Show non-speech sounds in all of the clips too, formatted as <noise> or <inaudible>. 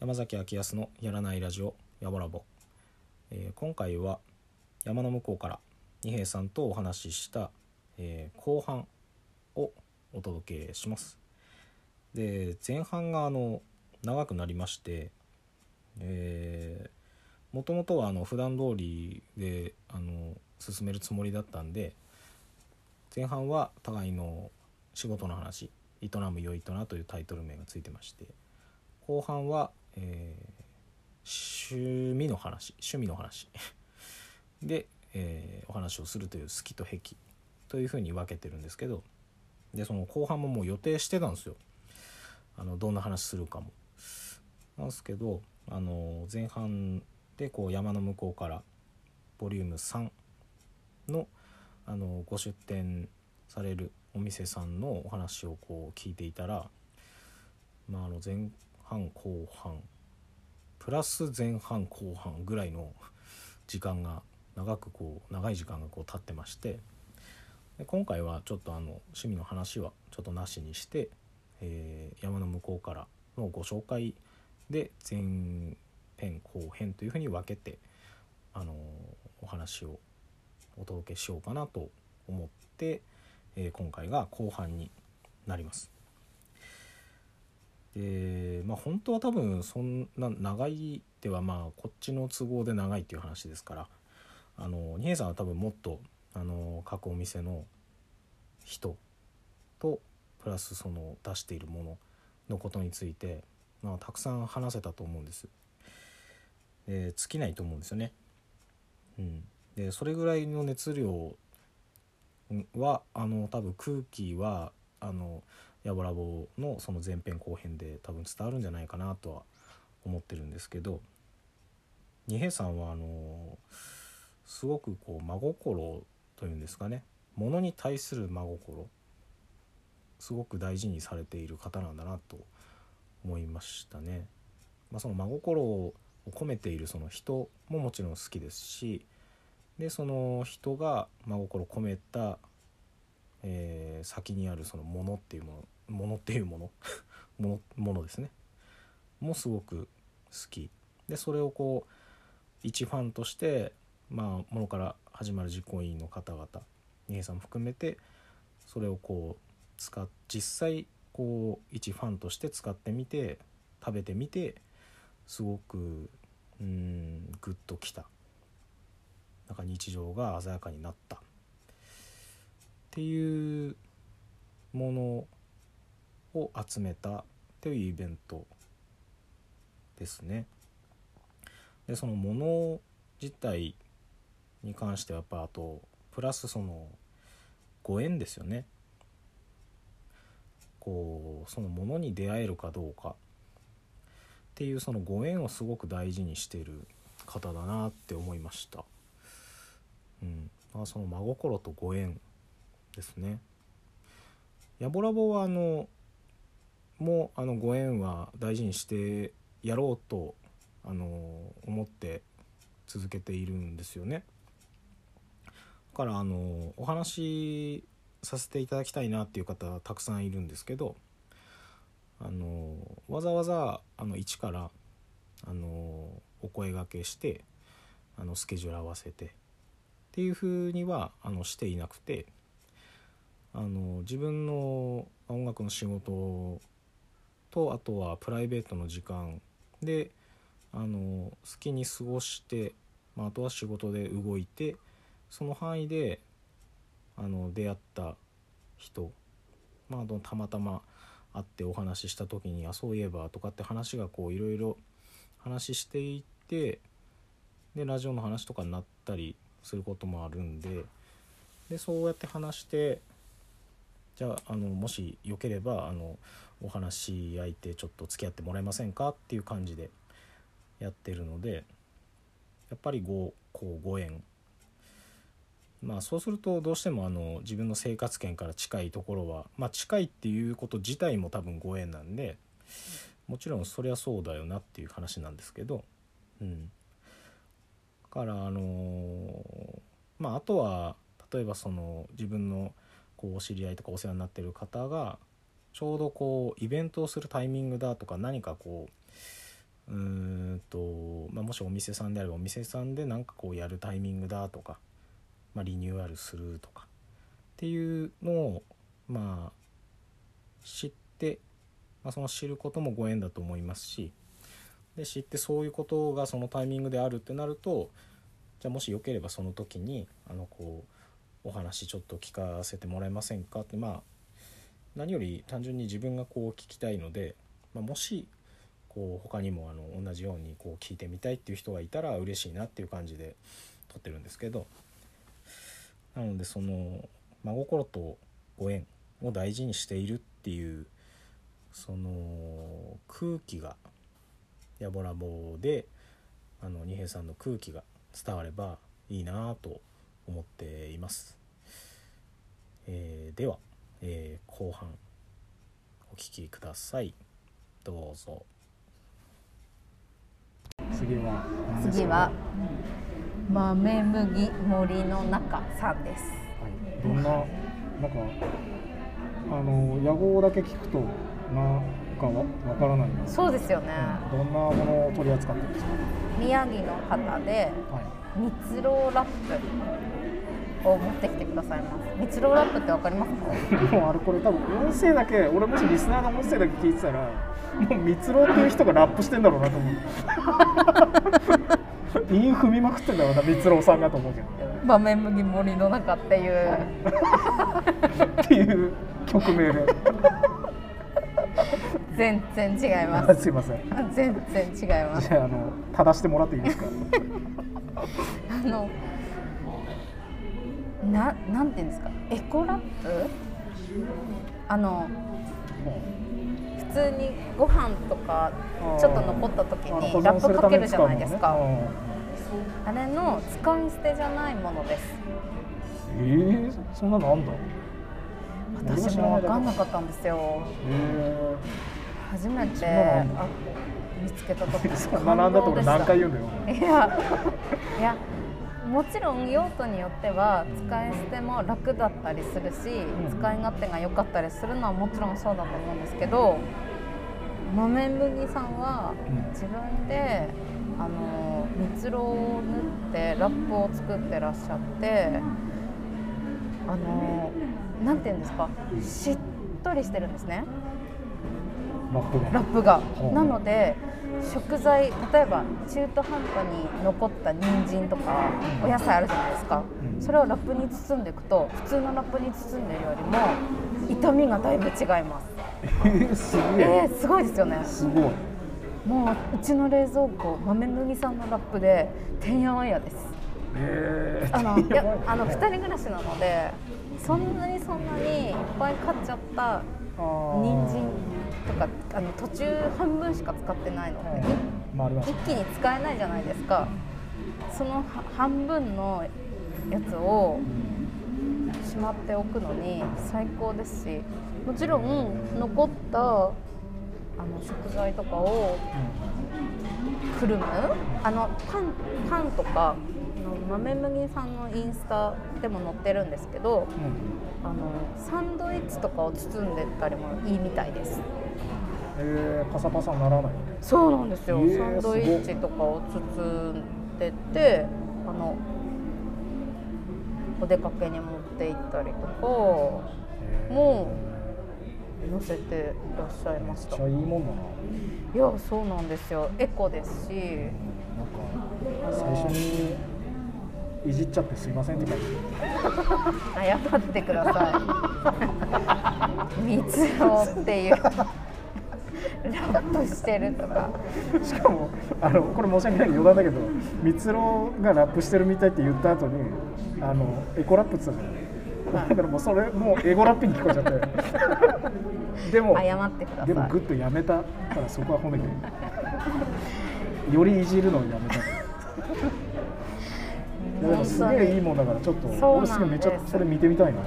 山崎明康のやらないラジオやぼらぼ、えー今回は山の向こうから二平さんとお話しした、えー後半お届けします。で前半があの長くなりましてもともとはあの普段通りであの進めるつもりだったんで前半は互いの仕事の話「営むよいとな」というタイトル名がついてまして後半は、えー趣味の話趣味の話。<laughs> で、えーお話をするという好きと癖というふうに分けてるんですけどでその後半ももう予定してたんですよあのどんな話するかも。なんですけどあの前半でこう山の向こうからボリューム3のあのご出店されるお店さんのお話をこう聞いていたら、まあ、あの前半後半プラス前半後半ぐらいの時間が長くこう長い時間がこう経ってましてで今回はちょっとあの趣味の話はちょっとなしにして、えー山の向こうからのご紹介で前編後編というふうに分けてあのお話をお届けしようかなと思って、えー今回が後半になります。でまあ本当は多分そんな長いってはまあこっちの都合で長いっていう話ですからあの二平さんは多分もっとあの各お店の人とプラスその出しているもののことについて、まあ、たくさん話せたと思うんです。で尽きないと思うんですよね。うん、でそれぐらいの熱量はあの多分空気はあのやぼらぼのその前編後編で多分伝わるんじゃないかなとは思ってるんですけど二平さんはあのすごくこう真心というんですかね。ものに対する真心。すごく大事にされている方なんだなと思いましたね。まあ、その真心を込めているその人ももちろん好きですしでその人が真心込めた、えー先にあるそのものっていうものものっていうもの？もの <laughs> ものですね。もすごく好き。でそれをこう一ファンとしてまあものから始まる実行委員の方々二平さんも含めてそれをこう使っ実際こう一ファンとして使ってみて食べてみてすごくうんグッときたなんか日常が鮮やかになったっていうものを集めたというイベントですね。でそのもの自体に関してはやっぱあとプラスそのご縁ですよね。こうそのものに出会えるかどうかっていうそのご縁をすごく大事にしてる方だなって思いました。うん、まあその真心とご縁ですね。ヤボラボはあのもあのご縁は大事にしてやろうとあの思って続けているんですよね。からあのお話しさせていただきたいなっていう方たくさんいるんですけどあのわざわざあの一からあのお声がけしてあのスケジュール合わせてっていうふうにはあのしていなくてあの自分の音楽の仕事とあとはプライベートの時間であの好きに過ごして、まあ、あとは仕事で動いてその範囲であの出会った人、まあ、たまたま会ってお話しした時に「あそういえば」とかって話がこういろいろ話していってでラジオの話とかになったりすることもあるんででそうやって話してじゃああのもしよければあのお話し相手ちょっと付き合ってもらえませんか？っていう感じでやってるのでやっぱりごこうご縁まあそうするとどうしてもあの自分の生活圏から近いところはまあ近いっていうこと自体も多分ご縁なんでもちろんそりゃそうだよなっていう話なんですけどうん。だからあのまああとは例えばその自分のこうお知り合いとかお世話になってる方がちょうどこうイベントをするタイミングだとか何かこううんと、まあ、もしお店さんであればお店さんで何かこうやるタイミングだとか、まあ、リニューアルするとかっていうのをまあ知って、まあ、その知ることもご縁だと思いますしで知ってそういうことがそのタイミングであるってなるとじゃあもしよければその時にあのこうお話ちょっと聞かせてもらえませんかってまあ何より単純に自分がこう聞きたいので、まあ、もしこう他にもあの同じようにこう聞いてみたいっていう人がいたら嬉しいなっていう感じで撮ってるんですけどなのでその真心とご縁を大事にしているっていうその空気がやぼらぼであの二平さんの空気が伝わればいいなと思っています、えーでは、えー後半お聞きください。どうぞ。次は次は豆麦森の中さんです。はい、どんななんかあの野号だけ聞くとなんかわわからないな。そうですよね。うん。どんなものを取り扱ってるんですか？宮城の方では蜜ろラップを持ってきてくださいます。蜜ろラップってわかりますか？い。もうあれこれ多分音声だけ俺もしリスナーの音声だけ聞いてたらもう蜜ろっていう人がラップしてんだろうなと思う <laughs> <laughs> 韻踏みまくってんだろうな蜜ろさんがと思うけど。豆麦森の中っていう。っていう曲名で。全然違います。すいません。全然違います。じゃああの正してもらっていいですか？あのななんていうんですか？エコラップ？あの普通にご飯とかちょっと残った時にラップかけるじゃないですか。あれの使い捨てじゃないものです。えー、そんなのあんだ私も分かんなかったんですよ。え初めて見つけた時ー、<laughs> そんだと俺何回言うんだよいやいやもちろん用途によっては使い捨ても楽だったりするし、うん。使い勝手が良かったりするのはもちろんそうだと思うんですけど豆麦さんはうん。自分であの蜜ろを塗ってラップを作ってらっしゃってあのなんていうんですかしっとりしてるんですねラップが。ラップが。うなので食材例えば中途半端に残った人参とかお野菜あるじゃないですか、うん。それをラップに包んでいくと普通のラップに包んでるよりも痛みがだいぶ違います。えー、すげえ。えー、すごいですよね。すごい。もううちの冷蔵庫豆麦さんのラップでてんやわんやです。えー、あのいやあの2人暮らしなのでそんなにそんなにいっぱい買っちゃった人参とかあの途中半分しか使ってないので、う一気に使えないじゃないですか。そのは半分のやつをしまっておくのに最高ですしもちろん残ったあの食材とかをくるむあのパンパンとか豆麦さんのインスタでも載ってるんですけどうんうん。あのサンドイッチとかを包んでたりもいいみたいですえー、パサパサにならない？そうなんですよ、えーサンドイッチとかを包んでてあのお出かけに持って行ったりとかえー。も載せてらっしゃいました。めっちゃいいもんだな。いやそうなんですよ。エコですし。なんか最初にいじっちゃってすいませんって感じ <laughs> 謝ってください。<laughs> 蜜ろっていうラップしてるとか。しかもあのこれ申し訳ない余談だけど蜜ろがラップしてるみたいって言った後にあのエコラップって言ってたじゃんだからもうそれもうエゴラップに聞こえちゃって。でも謝ってください。でもグッとやめたからそこは褒めて。よりいじるのをやめた。でもすげえいいもんだからちょっと俺すげえめっちゃそれ見てみたいな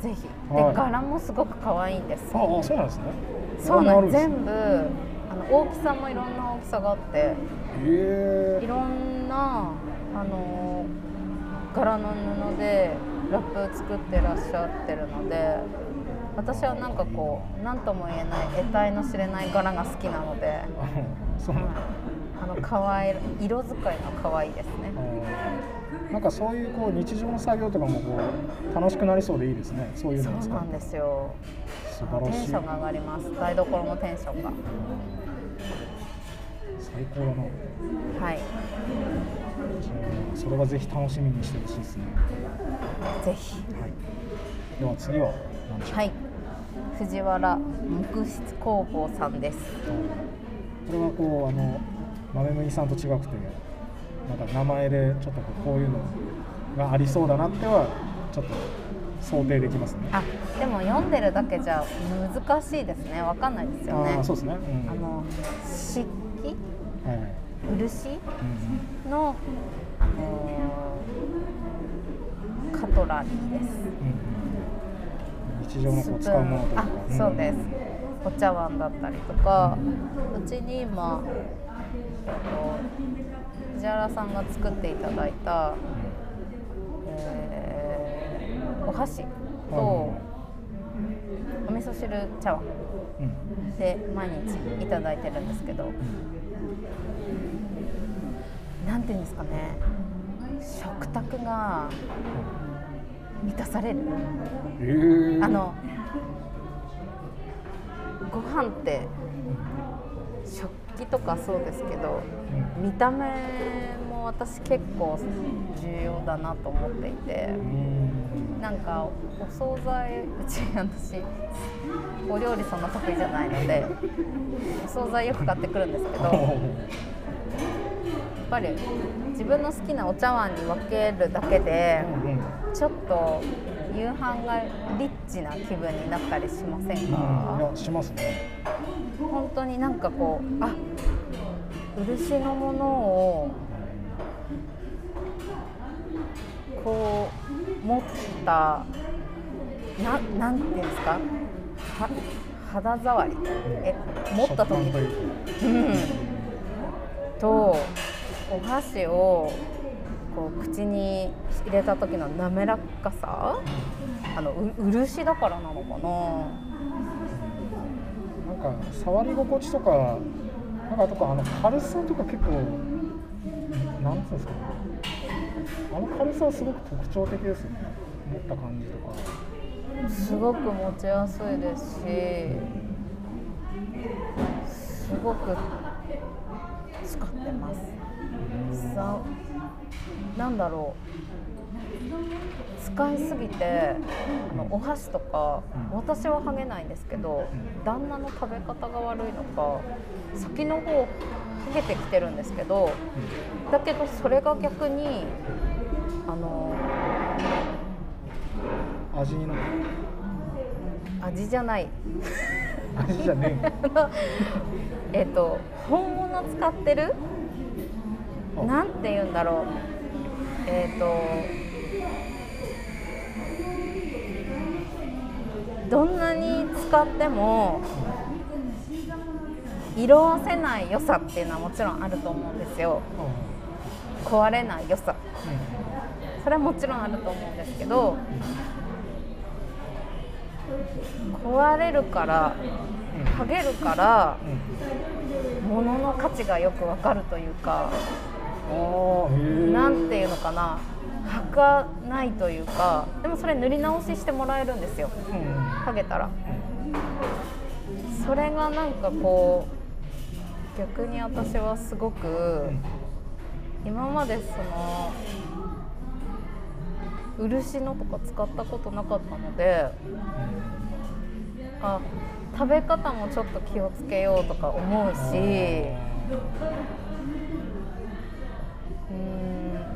ぜひ。はい。で柄もすごく可愛いんですああそうなんですね。そうなんです。あ全部あの大きさもいろんな大きさがあってへえいろんなあの柄の布でラップ作ってらっしゃってるので私はなんかこう何とも言えない得体の知れない柄が好きなので、<laughs> そうなんだあの可愛い色使いが可愛いですね。なんかそういうこう日常の作業とかもこう楽しくなりそうでいいですね。そういうそのを使って。うなんですよ。素晴らしい。テンションが上がります。台所のテンションが。最高だな。はい。それはぜひ楽しみにしてほしいですね。ぜひ。はい。では次は何でしょう？はい。藤原木質工房さんです。これはこうあの豆麦さんと違くてなんか名前でちょっとこういうのがありそうだなってはちょっと想定できますね。あでも読んでるだけじゃ難しいですね。わかんないですよね。ああそうですね、うん、あの漆器？はいはい、漆？うんの、あのーカトラリーです。うんうん、日常のこう使うものとか。あそうです。お茶碗だったりとか。うちに今、えっと、藤原さんが作っていただいた、えーお箸とお味噌汁茶碗で毎日いただいてるんですけどなんていうんですかね食卓が満たされる。えー、あのご飯って食器とかそうですけど見た目も私結構重要だなと思っていてうん。なんかお惣菜うち私お料理そんな得意じゃないのでお惣菜よく買ってくるんですけどやっぱり自分の好きなお茶碗に分けるだけでちょっと夕飯がリッチな気分になったりしませんいかやしますね本当になんかこうあ漆のものをこう持ったななんていうんですか？は肌触り？え持った時？うん。とお箸をこう口に入れた時の滑らかさ？あのう漆だからなのかな？か触り心地とかなんかあとかあの軽さとか結構なんていうんですかね。あの軽さはすごく特徴的ですよね。持った感じとか。すごく持ちやすいですしすごく使ってます。さなんだろう使いすぎてあのお箸とか私は剥げないんですけど旦那の食べ方が悪いのか先の方剥げてきてるんですけどだけどそれが逆にあの味になる。味じゃない。味じゃねえ <laughs> っと本物使ってる？あ。なんて言うんだろう。えっ、とどんなに使っても色あせない良さっていうのはもちろんあると思うんですよ。え壊れない良さ。うそれはもちろんあると思うんですけど壊れるから剥げるからんうん物の価値がよくわかるというかああへえなんていうのかな履かないというかでもそれ塗り直ししてもらえるんですよ。剥げたら。それがなんかこう逆に私はすごく今までその漆のとか使ったことなかったのであ食べ方もちょっと気をつけようとか思うし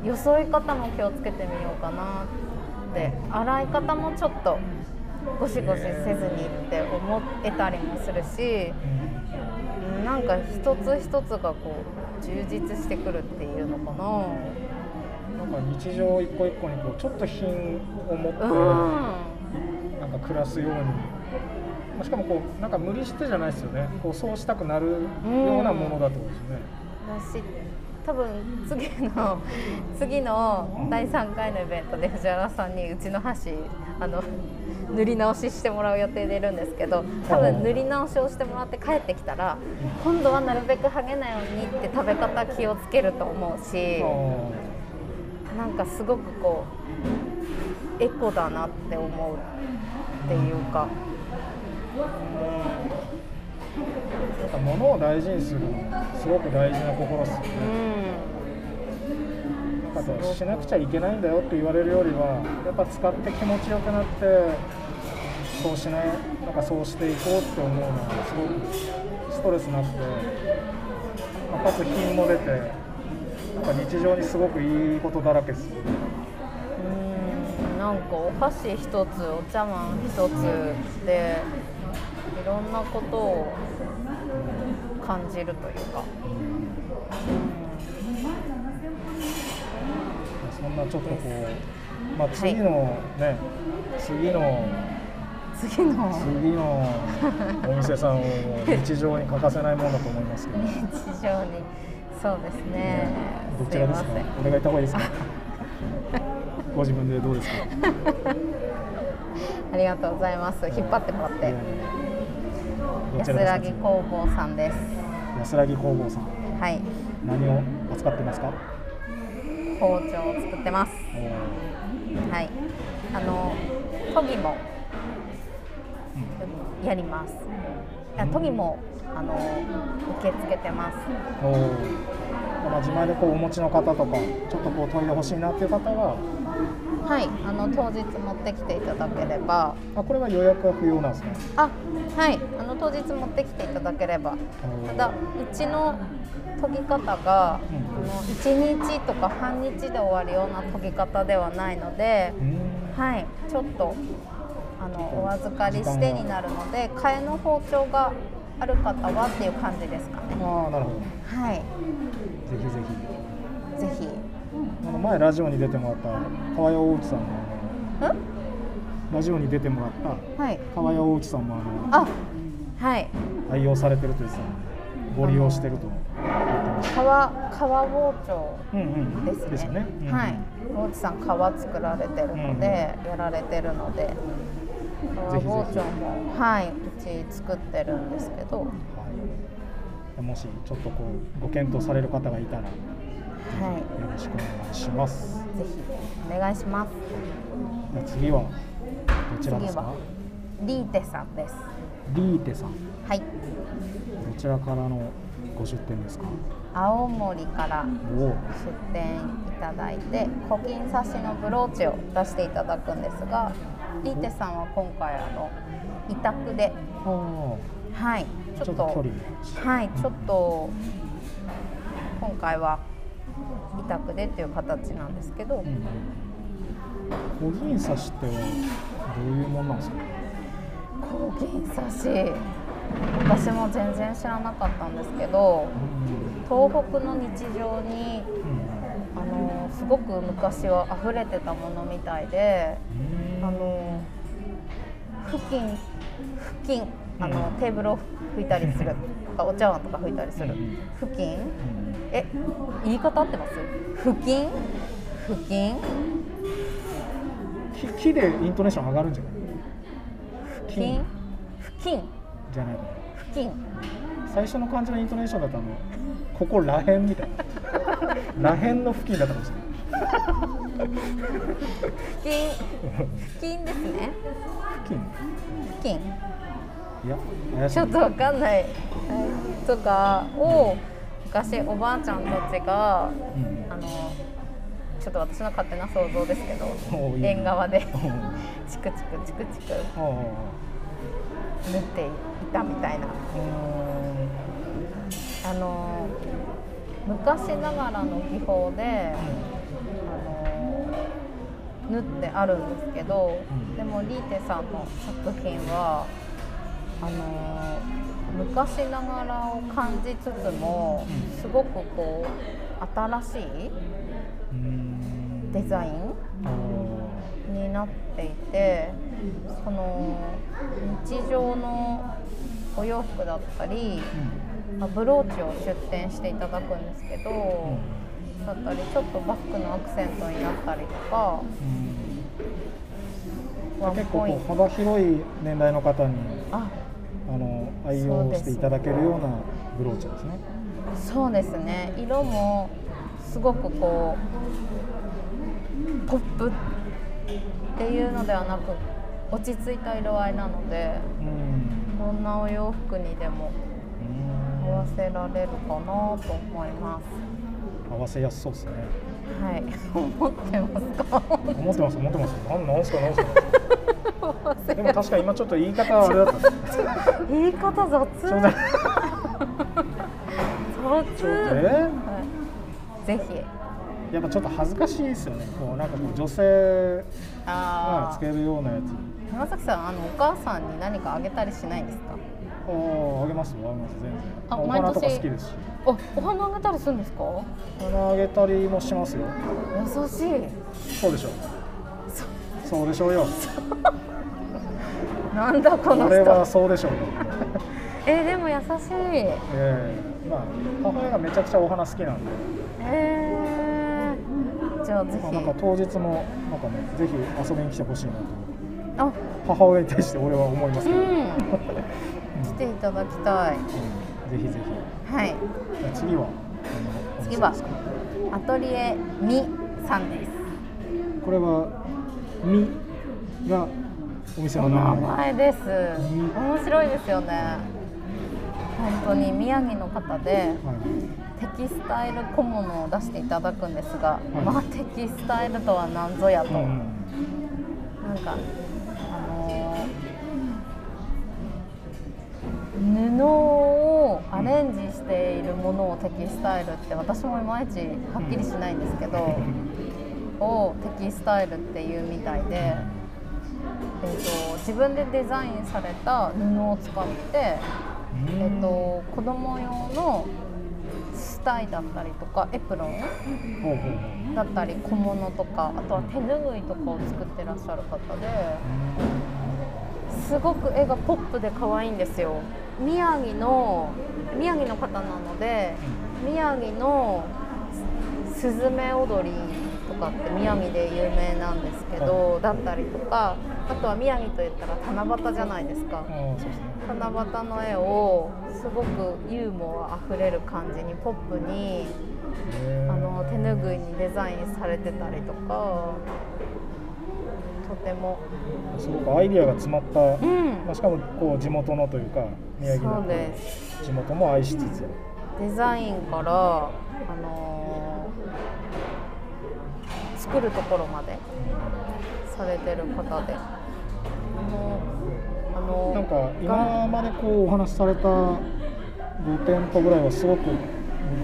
うんよそい方も気をつけてみようかなって。洗い方もちょっとゴシゴシせずにって思えたりもするしうん。なんか一つ一つがこう充実してくるっていうのかな。なんか日常一個一個にこうちょっと品を持って、うん。なんか暮らすように、まあ、しかもこうなんか無理してじゃないですよね。こうそうしたくなるようなものだってことですよね。だし多分次の次の第3回のイベントで藤原さんにうちの箸あの塗り直ししてもらう予定でいるんですけど多分塗り直しをしてもらって帰ってきたら今度はなるべく剥げないようにって食べ方気をつけると思うしなんかすごくこうエコだなって思うっていうか。なんか物を大事にするのすごく大事な心っすよね。うんあとしなくちゃいけないんだよって言われるよりはやっぱ使って気持ちよくなってそうしないなんかそうしていこうって思うのはすごくストレスなくて、まかつ品も出てなんか日常にすごくいいことだらけですよね。うんなんかお箸一つお茶碗一つでいろんなことを感じるというか、そんなちょっとこう、まあ、次のね、次の次の。次の <laughs> お店さんを日常に欠かせないものだと思いますけど、日常に。そうですね。どちらですか？すいません。俺が言った方がいいですか？<laughs> ご自分でどうですか？<laughs> ありがとうございます。引っ張ってもらって。ど安ちらですから工房さんです。安らぎ工房さん。はい。何を扱ってますか？包丁を作ってます。おはい。あの研ぎもやります。あ研ぎもあの受け付けてます。ーおー。まあ、自前でこうお持ちの方とかちょっとこう研いでほしいなっていう方ははいあの当日持ってきていただければ。あこれは予約は不要なんですね。あはいあの当日持ってきていただければ。ただうちの研ぎ方が、うん。あの1日とか半日で終わるような研ぎ方ではないのでう、ん。はいちょっとあのお預かりしてになるので替えの包丁がある方はっていう感じですかね。ああなるほど。はい。ぜひぜひ。ぜひあの前ラジオに出てもらった川谷大内さんもラジオに出てもらったはい。川谷大内さんもあのあはい。愛用されてると言ってたのでご利用してると。言ってました革革包丁うんうん。ですね。ですよね、うんはい。大内さん革作られてるので、やられてるので、革包丁もはいうち作ってるんですけど、はい、もしちょっとこうご検討される方がいたらよはい。ろしくお願いします。ぜひお願いします。じゃあ次はどちらですか？次はリーテさんです。リーテさん。はい。どちらからのご出店ですか？青森からおお。出店いただいて古金刺しのブローチを出していただくんですがリーテさんは今回あの委託で。あはい。ちょっとちょっと距離はい。ちょっと今回は委託でっていう形なんですけど、うん。小銀刺しってはどういうもんなんですか？古金刺し。私も全然知らなかったんですけど。東北の日常にうん。あのすごく昔は溢れてたものみたいで。うん。あの付近付近あのテーブルを拭いたりする。と <laughs> かお茶碗とか拭いたりする。うん。付近うんえ言い方合ってます？付近付近木木でイントネーション上がるんじゃない？付近付近じゃないか付近最初の感じのイントネーションだとあのここらへんみたいな。<laughs> らへんの付近だったかもしれない。付近付近ですね。付近付近いやちょっとわかんない。とかを昔おばあちゃんたちがうん。あのちょっと私の勝手な想像ですけど縁側でうんチクチクチクチク縫っていたみたいな。うあの昔ながらの技法であの縫ってあるんですけど、うん。でもリーテさんの作品はあの昔ながらを感じつつもうんすごくこう新しいデザインあになっていてその日常のお洋服だったり、ブローチを出店していただくんですけど、うん。だったりちょっとバッグのアクセントになったりとかう結構幅広い年代の方に愛用していただけるようなブローチですね。そうですね色もすごくこうポップっていうのではなく落ち着いた色合いなのでうんどんなお洋服にでも合わせられるかなと思います合わせやすそうですね。はい思ってますか思ってます思ってます。なんなんすかなんすか。でも確か今ちょっと言い方はあれだった。言い方雑そうだ。雑えはい、ぜひやっぱちょっと恥ずかしいですよね。こうなんかこう女性があつけるようなやつ。山崎さんあのお母さんに何かあげたりしないんですか？おあげますよあげます全然。あお花とか好きですし。おお花あげたりするんですか？花あげたりもしますよ。優しい。そうでしょ。う。そうでしょうよ。<laughs> なんだこのこれは人そうでしょう。よ。<laughs> えでも優しい。ええまあ母親がめちゃくちゃお花好きなんで、えー、じゃあぜまあ、なんかひ当日もなんかねぜひ遊びに来てほしいなと。あ。母親に対して俺は思いますけど、うん <laughs> ていただきたい。ぜひぜひ。はい。次は？次はアトリエミさんです。これはみがお店のお名名前。前です。み。面白いですよね。本当に宮城の方ではい。テキスタイル小物を出していただくんですが、い。まあテキスタイルとは何ぞやと、うん。なんかあのしているものをテキスタイルって私もいまいちはっきりしないんですけど、<laughs> をテキスタイルっていうみたいで、えー、と自分でデザインされた布を使って、えー、と子供用のスタイだったりとかエプロンだったり小物とかあとは手ぬぐいとかを作ってらっしゃる方ですごく絵がポップで可愛いんですよ宮城の宮城の方なので宮城のすスズメ踊りとかって宮城で有名なんですけどだったりとかあとは宮城といったら七夕じゃないですか。七夕の絵をすごくユーモアあふれる感じにポップにあの手ぬぐいにデザインされてたりとかとても。すごくアイディアが詰まった、うん。まあ、しかもこう地元のというか宮城の地元も愛しつつ。デザインからあのー作るところまでされてる方で。あのあのなんか今までこうお話しされた5店舗ぐらいはすごく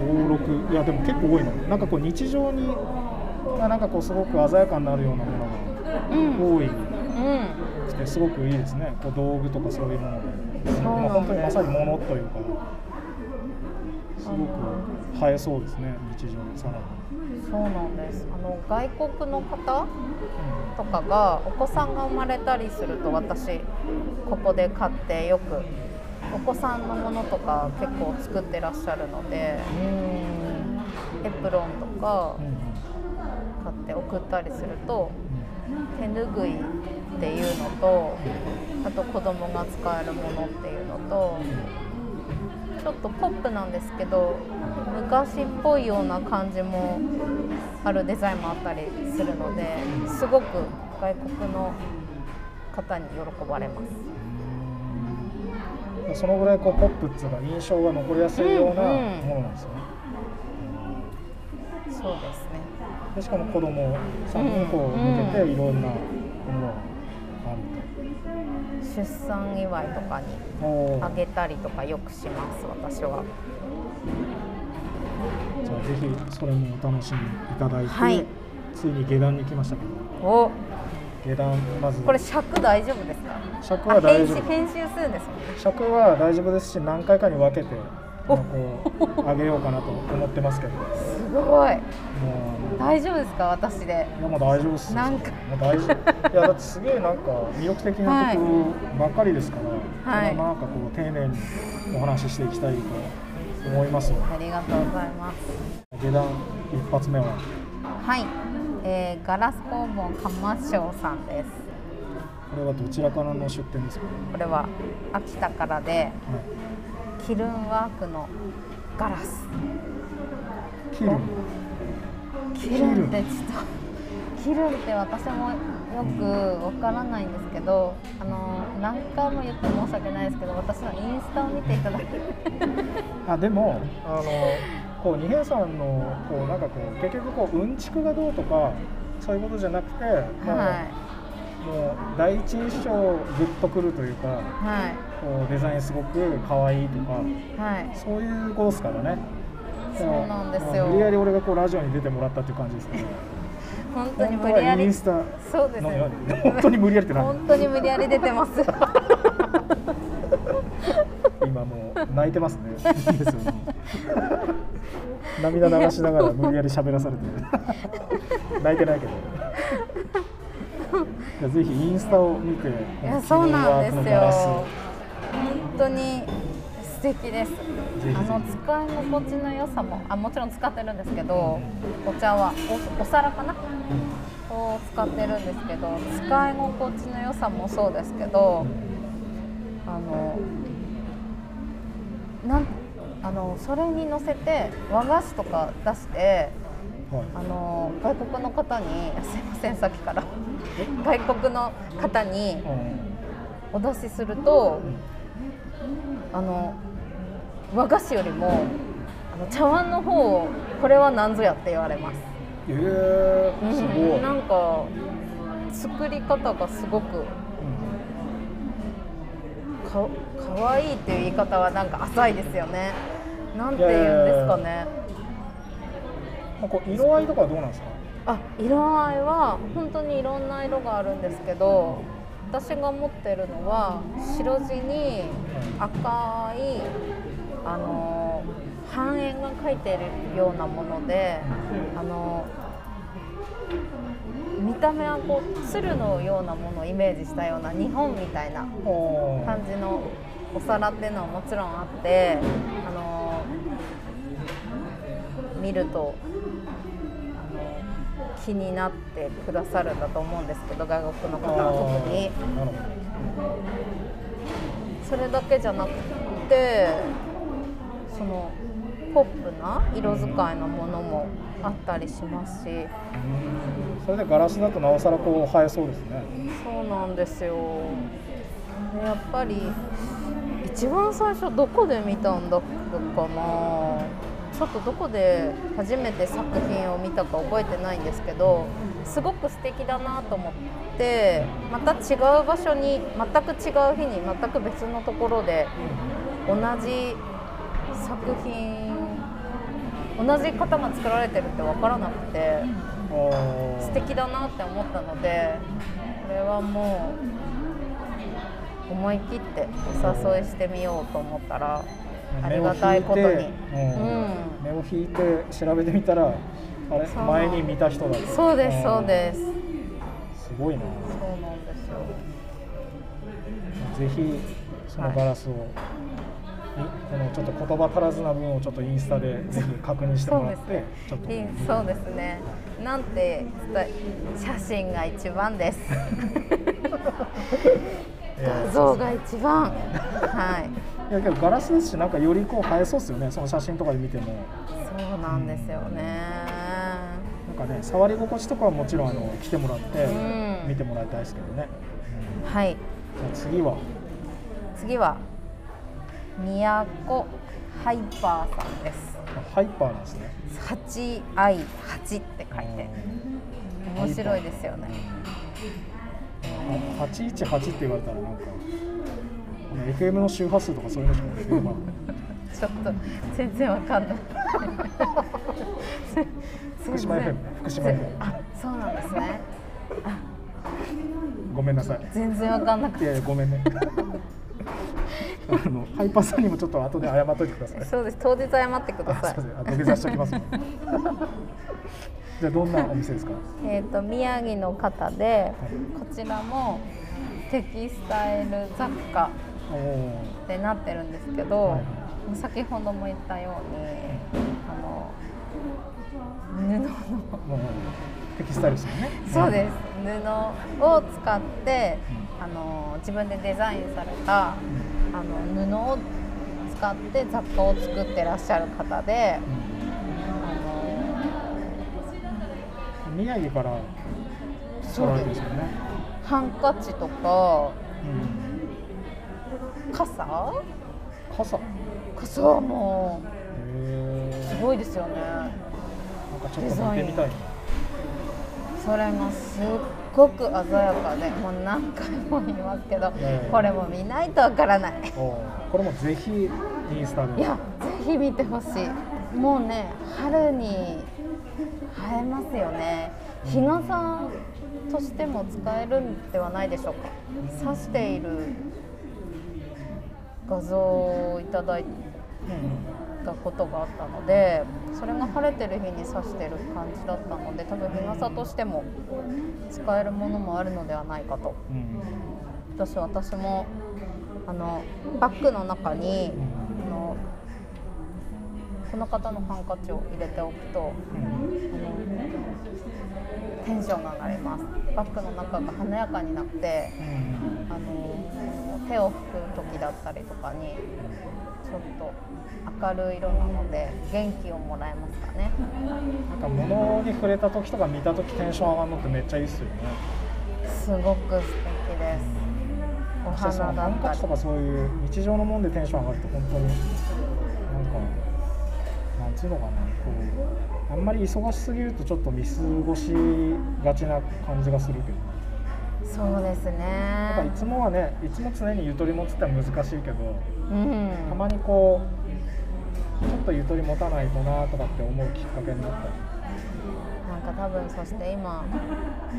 56いやでも結構多いのなんかこう日常にまあなんかこうすごく鮮やかになるようなもうんのが多い。うん。してすごくいいですね。こう道具とかそういうもので、まあ、本当にまさにものというか。すごく映えそうですね日常にさらに、そうなんです。あの外国の方とかがお子さんが生まれたりすると私ここで買ってよくお子さんのものとか結構作ってらっしゃるのでエプロンとか買って送ったりすると手ぬぐいっていうのとあと子供が使えるものっていうのとちょっとポップなんですけど昔っぽいような感じもあるデザインもあったりするのですごく外国の方に喜ばれます。うん。そのぐらいこうポップっていうか印象が残りやすいようなうんうんものなんですよね、そうですねでしかも子供さん。にこう向けていろん。なものがあると出産祝いとかに、あげたりとかよくします私は。じゃあぜひそれもお楽しみいただいて、はいついに下段に来ましたけど下段まずこれ尺大丈夫ですか尺は大丈夫編集するん。ですもん。ね尺は大丈夫ですし何回かに分けてあこうあげようかなと思ってますけどすごいもう大丈夫ですか私で。やもう大丈夫っすよ。なんか。もう大丈夫。いやだってすげえなんか魅力的な曲ばっかりですから、はい。なんかこう丁寧にお話ししていきたいと思いますよ。ありがとうございます。下段一発目は？はい、えーガラス工房釜匠さんです。これはどちらからの出店ですか、これは秋田からではい。キルンワークのガラス。キルン？キルンってちょっと。キルンって私もよくわからないんですけどあの何回も言って申し訳ないですけど私のインスタを見ていただけあでもあのこう二平さんのこうなんかこう結局こううんちくがどうとかそういうことじゃなくて、はもう第一印象グッとくるというかいはい。こうデザインすごく可愛いとかはい。そういうことですからねそうなんですよ。無理やり俺がこうラジオに出てもらったっていう感じですけど <laughs> 本当に無理やり。はインスタそうですのね本当に無理やりって何？本当に無理やり出てます。<laughs> 今もう泣いてますね。涙流しながら無理やり喋らされてる。<laughs> 泣いてないけど。ぜひインスタを見ていやそうなんですよ。本当に素敵です。あの使い心地の良さもあもちろん使ってるんですけどお茶はおお皿かな？を使ってるんですけど使い心地の良さもそうですけどあのなんあのそれに乗せて和菓子とか出してはい。あの外国の方にあ <laughs> すいませんさっきから。外国の方にお出しするとあの和菓子よりもあの茶碗の方をこれは何ぞやって言われます。えー、すごい、うんなんか作り方がすごくか可愛いっていう言い方はなんか浅いですよね。なんて言うんですかね。まあこう色合いとかはどうなんですか？あ色合いは本当にいろんな色があるんですけど私が持ってるのは白地に赤いあの半円が描いてるようなものであの見た目はこう鶴のようなものをイメージしたような日本みたいな感じのお皿っていうのはもちろんあってあの見るとあの気になってくださるんだと思うんですけど外国の方は特に。それだけじゃなくてそのポップな色使いのものもあったりしますし。どうんそれでガラスだとなおさらこう映えそうですね。そうなんですよ。でやっぱり一番最初どこで見たんだっけかな。ちょっとどこで初めて作品を見たか覚えてないんですけどすごく素敵だなと思ってまた違う場所に全く違う日に全く別のところで同じ作品同じ方が作られてるって分からなくて。素敵だなって思ったのでこれはもう思い切ってお誘いしてみようと思ったらありがたいことに、目を引いて調べてみたらあれ？前に見た人だったそうですそうすです。すごいな。そうなんですよ。ぜひそのガラスを、いこのちょっと言葉足らずな分をちょっとインスタでぜひ確認してもらってちょっと。いいそうですね。なんて写真が一番です。<laughs> 画像が一番。はい。いやけどガラスですしなんかよりこう映えそうですよね。その写真とかで見ても。そうなんですよね。なんかね触り心地とかはもちろんあの来てもらってうん。見てもらいたいですけどね、はい。じゃあ次は。次は宮古ハイパーさんです。ハイパーなんですね。8i8 って書いて。面白いですよね。あ818って言われたらなんか FM の周波数とかそういうのしか出てこない。<laughs> ちょっと全然わかんない。<laughs> 福島 FM 福島 FM あそうなんですね。ごめんなさい。全然わかんなくていやいやごめんねあのハイパーさんにもちょっと後で謝っといてください。そうです。当日謝ってください。あすいませんあ土下座しておきますね。じゃあどんなお店ですか？えっと宮城の方でこちらもテキスタイル雑貨ってなってるんですけど、はい先ほども言ったようにあの布のテキスタイルですよね。そうです。布を使ってあの自分でデザインされたあの布を使って雑貨を作ってらっしゃる方であうん。宮城からの来そうですられてるんですよね。ハンカチとかうん。傘？傘。へ傘はもうえすごいですよね。なんかちょっと見てみたいな。それがすっごく鮮やかでもう何回も言いますけど、ええ。これも見ないとわからない。これもぜひインスタで。いやぜひ見てほしい。もうね春に映えますよね。日傘としても使えるんではないでしょうか。刺している画像をいただいたことがあったのでそれが晴れてる日に刺してる感じだったので多分日傘としても使えるものもあるのではないかと。うんうん私私もあのバッグの中にあのこの方のハンカチを入れておくとあのテンションが上がります。バッグの中が華やかになってあの手を拭く時だったりとかにちょっと明るい色なので元気をもらえますかね。なんか物に触れた時とか見た時テンション上がるのってめっちゃいいっすよね。すごく素敵です。お花だったり。とかそういう日常のもんでテンション上がると本当になんかなんつうのかなこうあんまり忙しすぎるとちょっと見過ごしがちな感じがするけど。そうですね。なんかいつもはねいつも常にゆとり持つって難しいけどうん。たまにこうちょっとゆとり持たないとなとかって思うきっかけになった。りなんか多分そして今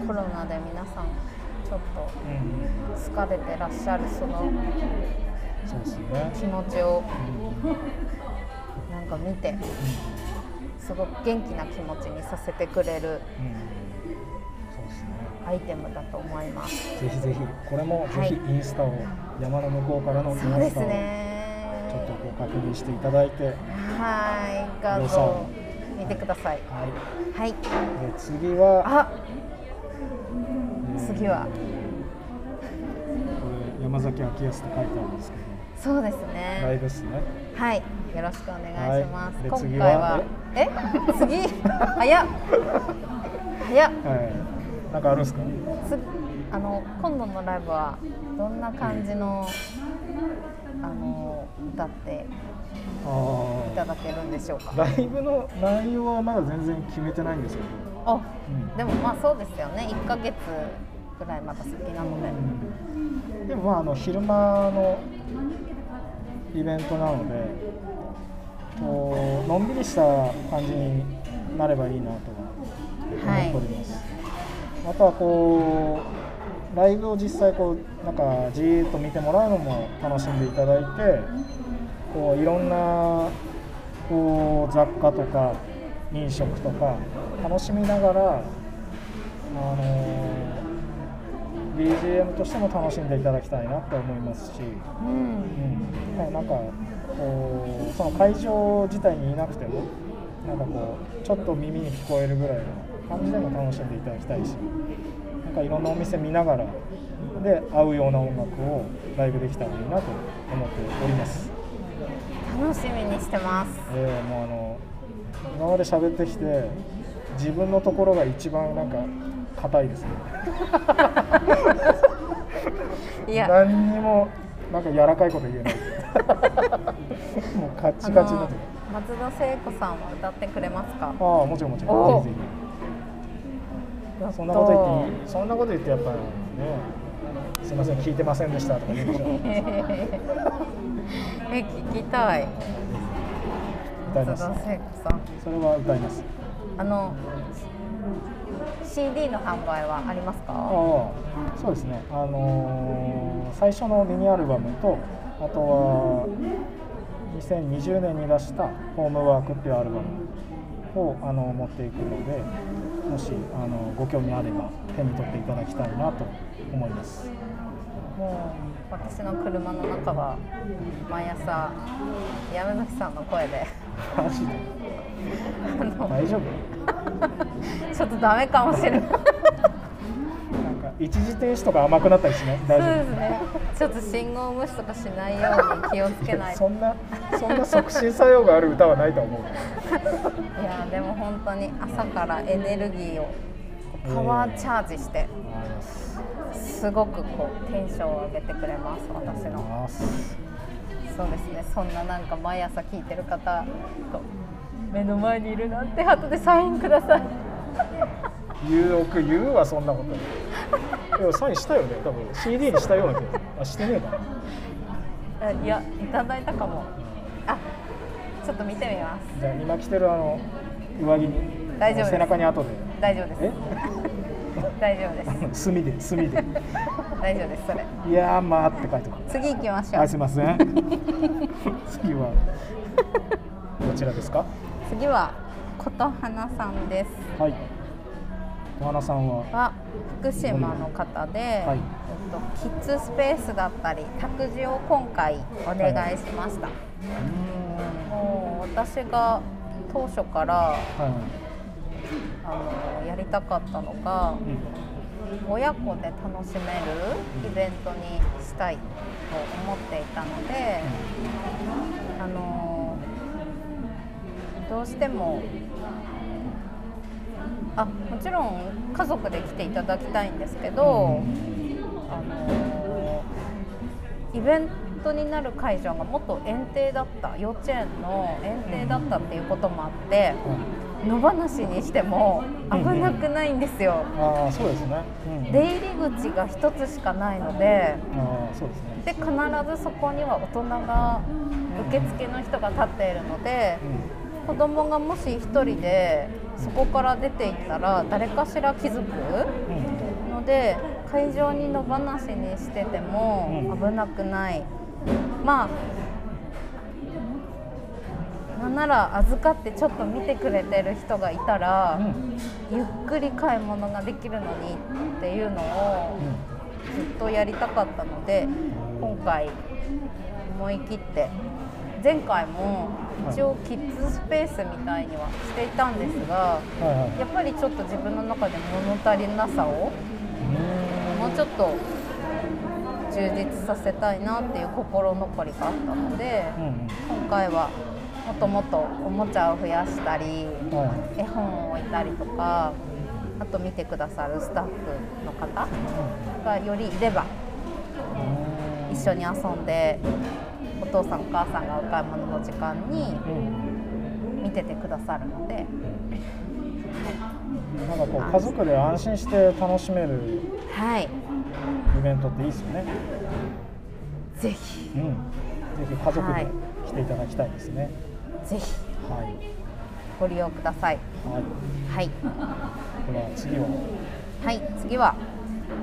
コロナで皆さんちょっとうん疲れてらっしゃるその気持ちをうん。なんか見てすごく元気な気持ちにさせてくれるアイテムだと思います。ぜひぜひ。これもぜひインスタを、山の向こうからのインスタをね確認していただいて、はい、はい画像見てください。はい。で次は。あえー次はこれ山崎昭康って書いてあるんですけど。そうですね。ライブっすね。はい。よろしくお願いします、はい。で今次は。回は。え？次？早っ。早っ。はい。なんかあるんですか？つあの今度のライブはどんな感じの？あの歌っていたあだけるんでしょうか。あライブの内容はまだ全然決めてないんですけど、あうん。でもまあそうですよね。1ヶ月ぐらいまた先なので。うん。でもまああの昼間のイベントなのでこうのんびりした感じになればいいなとは思っております、あとはこうライブを実際こうなんかじーっと見てもらうのも楽しんでいただいてこういろんなこう雑貨とか飲食とか楽しみながらあの BGM としても楽しんでいただきたいなって思いますし、うん。うん。まあなんかこうその会場自体にいなくてもなんかこうちょっと耳に聞こえるぐらいの感じでも楽しんでいただきたいしかいろんなお店見ながらで合うような音楽をライブできたらいいなと思っております。楽しみにしてます。えーもうあの今まで喋ってきて自分のところが一番なんか硬いですね。いや。<laughs> 何にもなんか柔らかいこと言えない。<laughs> <laughs> もうカチカチになってる松田聖子さんは歌ってくれますか？ああもちろんもちろおん。ぜひぜひそんなこと言ってそんなこと言ってやっぱねすいません聞いてませんでしたとか言うでしょ。<laughs> え聞きたい。歌います。それは歌います。あの CD の販売はありますか？そうですね。あのー最初のミニアルバムとあとは2020年に出した「ホームワーク」っていうアルバムをあの持っていくのでもしあのご興味あれば手に取っていただきたいなと思います。もう私の車の中は毎朝山崎さんの声で。大丈夫？<laughs> ちょっとダメかもしれない一時停止とか甘くなったりしない？大丈ですね。ちょっと信号無視とかしないように気をつけないと。夫そんなそんな促進作用がある歌はないと思う。<laughs> いやでも本当に朝からエネルギーをパワーチャージしてすごくこうテンションを上げてくれます私の。あそうですね。そんななんか毎朝聞いてる方こう目の前にいるなんて後でサインください言うく言うはそんなことでも <laughs> サインしたよね。多分。CD にしたような気が <laughs> あしてねえかいやいただいたかも。あちょっと見てみます。じゃあ今着てるあの上着に。大丈夫背中に後で。大丈夫です。え？<laughs> 大丈夫です。墨で墨で。大丈夫ですそれ。いやーまあって書いておく次行きましょう。あすいません。次は。どちらですか？次は琴花さんです。はい小花さんは？は福島の方で、はい。えっと、キッズスペースだったり託児を今回お願いしました、もう私が当初からはいあのやりたかったのがうん。親子で楽しめるイベントにしたいと思っていたので、あのどうしてもあもちろん家族で来ていただきたいんですけど、あのイベントになる会場がもっと園庭だった幼稚園の園庭だったっていうこともあって野放しにしても危なくないんですよ。ああそうですね、うん、出入り口が一つしかないのでああそうですね。で必ずそこには大人が受付の人が立っているので子供がもし1人でそこから出ていったら誰かしら気づくうんので会場に野放しにしてても危なくない。まあなんなら預かってちょっと見てくれてる人がいたらうん。ゆっくり買い物ができるのにっていうのをずっとやりたかったので今回思い切って前回も一応キッズスペースみたいにはしていたんですがやっぱりちょっと自分の中で物足りなさをもうちょっと充実させたいなっていう心残りがあったので今回はもっともっとおもちゃを増やしたりは絵本を置いたりとかあと見てくださるスタッフの方がよりいればい一緒に遊んでお父さんお母さんがお買い物の時間にうん見ててくださるのでなんかこう家族で安心して楽しめるはいイベントっていいですよね。ぜひうん。ぜひ家族はいで来ていただきたいですね。ぜひはい。ご利用くださいはい。はいでは次は、はい次は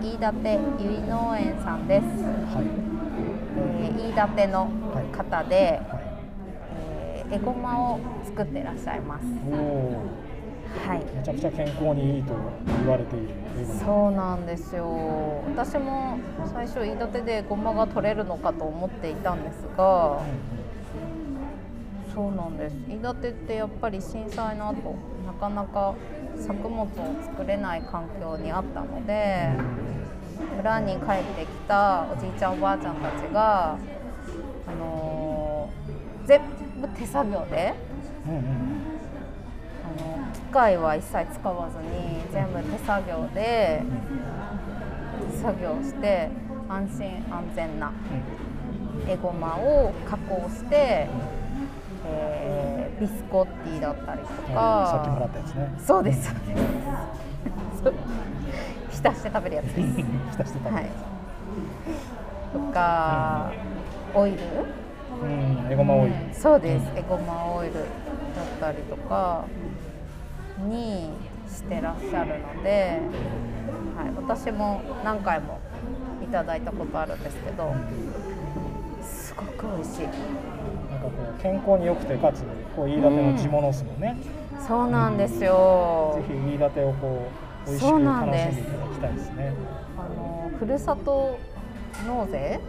飯舘ゆい農園さんです、はい。えー、飯舘の方で、はい。えー、エゴマを作ってらっしゃいます。はい。めちゃくちゃ健康にいいと言われている。そうなんですよ。私も最初飯舘でごまが取れるのかと思っていたんですがそうなんです。飯舘ってやっぱり震災の後なかなか作物を作れない環境にあったので村に帰ってきたおじいちゃんおばあちゃんたちが、あのー全部手作業でうんうんあの機械は一切使わずに全部手作業で作業して安心安全なエゴマを加工して、えービスコッティだったりとうん。か、はいさっきもらったやつね。そうですそうですそう浸して食べるやつです。<laughs> 浸してた。はい。とか、オイル。うん。エゴマオイル。うんそうです。エゴマオイルだったりとかにしてらっしゃるので、はい、私も何回もいただいたことあるんですけどすごく美味しい。なんかこう健康に良くてかつこう飯舘の地物っすもんね、そうなんですよ。ぜひ飯舘をこう美味しそうくなんです楽しんでいただきたいですね。あのふるさと納税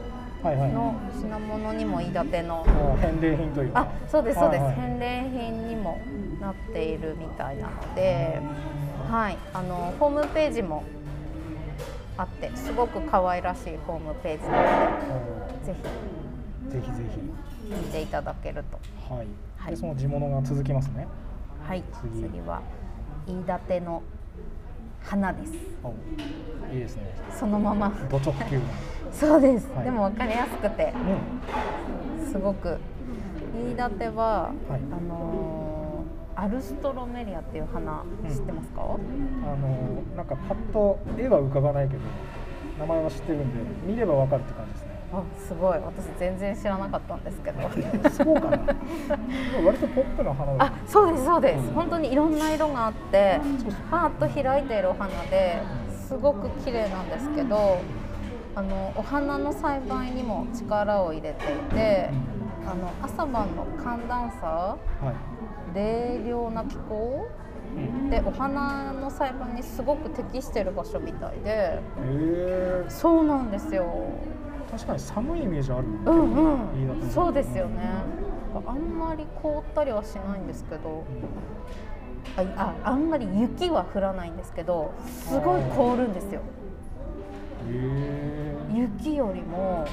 はいはい。の品物にも飯舘のもう返礼品というか。あそうですそうです、はいはい。返礼品にもなっているみたいなので、はい、あのホームページもあってすごく可愛らしいホームページなのおでぜーぜひぜひ。見ていただけると。ひはい、はい。でその地物が続きますね。はい。次。次は飯舘の花です。おいいですね。そのまま。ド直球。な <laughs> そうです、はい。でも分かりやすくて。うん。すごく。飯舘は、はい。あのーアルストロメリアっていう花知ってますか、あのなんかパッと絵は浮かばないけど名前は知ってるんで見ればわかるって感じですねあすごい。私全然知らなかったんですけど。そうかな。割とポップな花だあそうですそうです。本当にいろんな色があってパーッと開いているお花ですごく綺麗なんですけどあのお花の栽培にも力を入れていてあの朝晩の寒暖差はい、冷涼な気候うん、でお花の栽培にすごく適してる場所みたいで。そうなんですよ確かに寒いイメージあるもんね。うんうん。そうですよね。あんまり凍ったりはしないんですけど。あああんまり雪は降らないんですけどすごい凍るんですよ。雪よりも